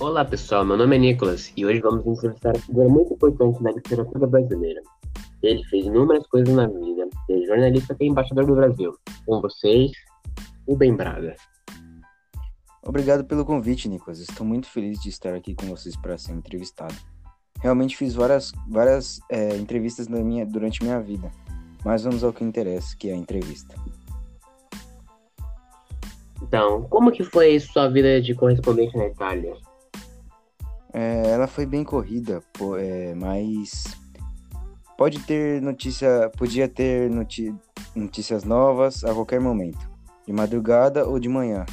Olá pessoal, meu nome é Nicolas e hoje vamos entrevistar uma figura muito importante da literatura brasileira. Ele fez inúmeras coisas na vida, desde jornalista até embaixador do Brasil. Com vocês, o Bem Braga. Obrigado pelo convite, Nicolas. Estou muito feliz de estar aqui com vocês para ser entrevistado. Realmente fiz várias, várias é, entrevistas minha, durante minha vida, mas vamos ao que interessa, que é a entrevista. Então, como que foi sua vida de correspondente na Itália? É, ela foi bem corrida, pô, é, mas pode ter notícia, podia ter notícias novas a qualquer momento, de madrugada ou de manhã.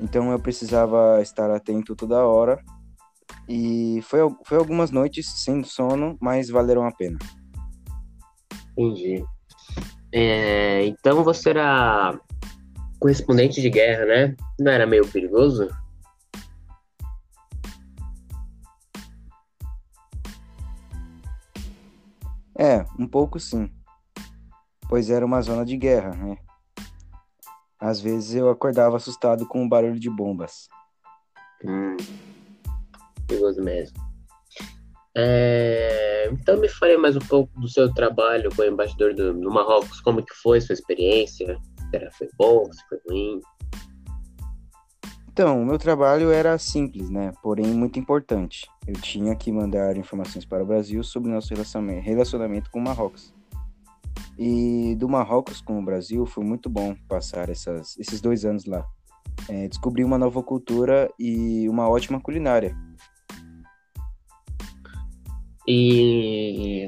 Então eu precisava estar atento toda hora e foi, foi algumas noites sem sono, mas valeram a pena. Entendi. É, então você era correspondente de guerra, né? Não era meio perigoso? É, um pouco sim. Pois era uma zona de guerra, né? Às vezes eu acordava assustado com o barulho de bombas. Hum, perigoso mesmo. É, então me fale mais um pouco do seu trabalho como embaixador do, no Marrocos, como que foi sua experiência? Será foi bom, se foi ruim? Então, o meu trabalho era simples, né? Porém, muito importante. Eu tinha que mandar informações para o Brasil sobre nosso relacionamento com o Marrocos. E do Marrocos com o Brasil foi muito bom passar essas, esses dois anos lá. É, descobri uma nova cultura e uma ótima culinária. E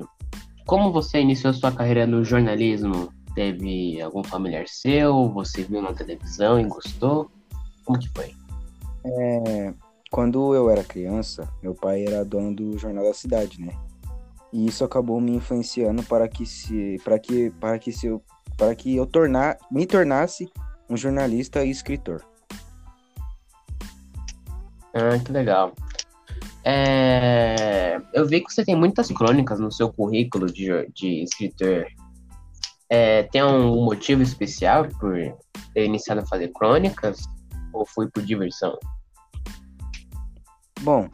como você iniciou sua carreira no jornalismo? Teve algum familiar seu? Você viu na televisão e gostou? Como que foi? É, quando eu era criança, meu pai era dono do jornal da cidade, né? E isso acabou me influenciando para que se para que para que se eu para que eu tornar me tornasse um jornalista e escritor. Ah, que legal. É, eu vi que você tem muitas crônicas no seu currículo de, de escritor. É, tem um motivo especial por ter iniciado a fazer crônicas? Ou foi por diversão? Bom,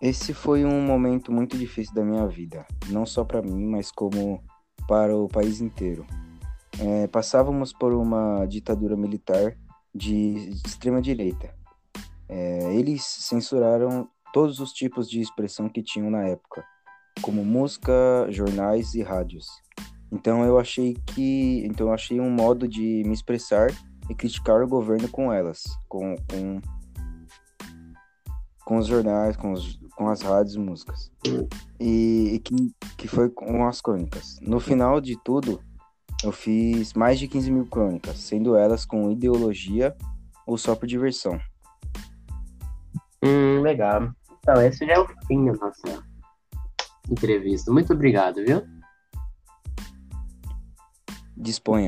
esse foi um momento muito difícil da minha vida, não só para mim, mas como para o país inteiro. É, passávamos por uma ditadura militar de extrema direita. É, eles censuraram todos os tipos de expressão que tinham na época, como música, jornais e rádios. Então eu achei que, então eu achei um modo de me expressar e criticar o governo com elas, com, com, com os jornais, com, os, com as rádios e músicas. E, e, que, que foi com as crônicas. No final de tudo, eu fiz mais de 15 mil crônicas, sendo elas com ideologia ou só por diversão. Hum, legal. Então, esse já é o fim da nossa entrevista. Muito obrigado, viu? Disponha.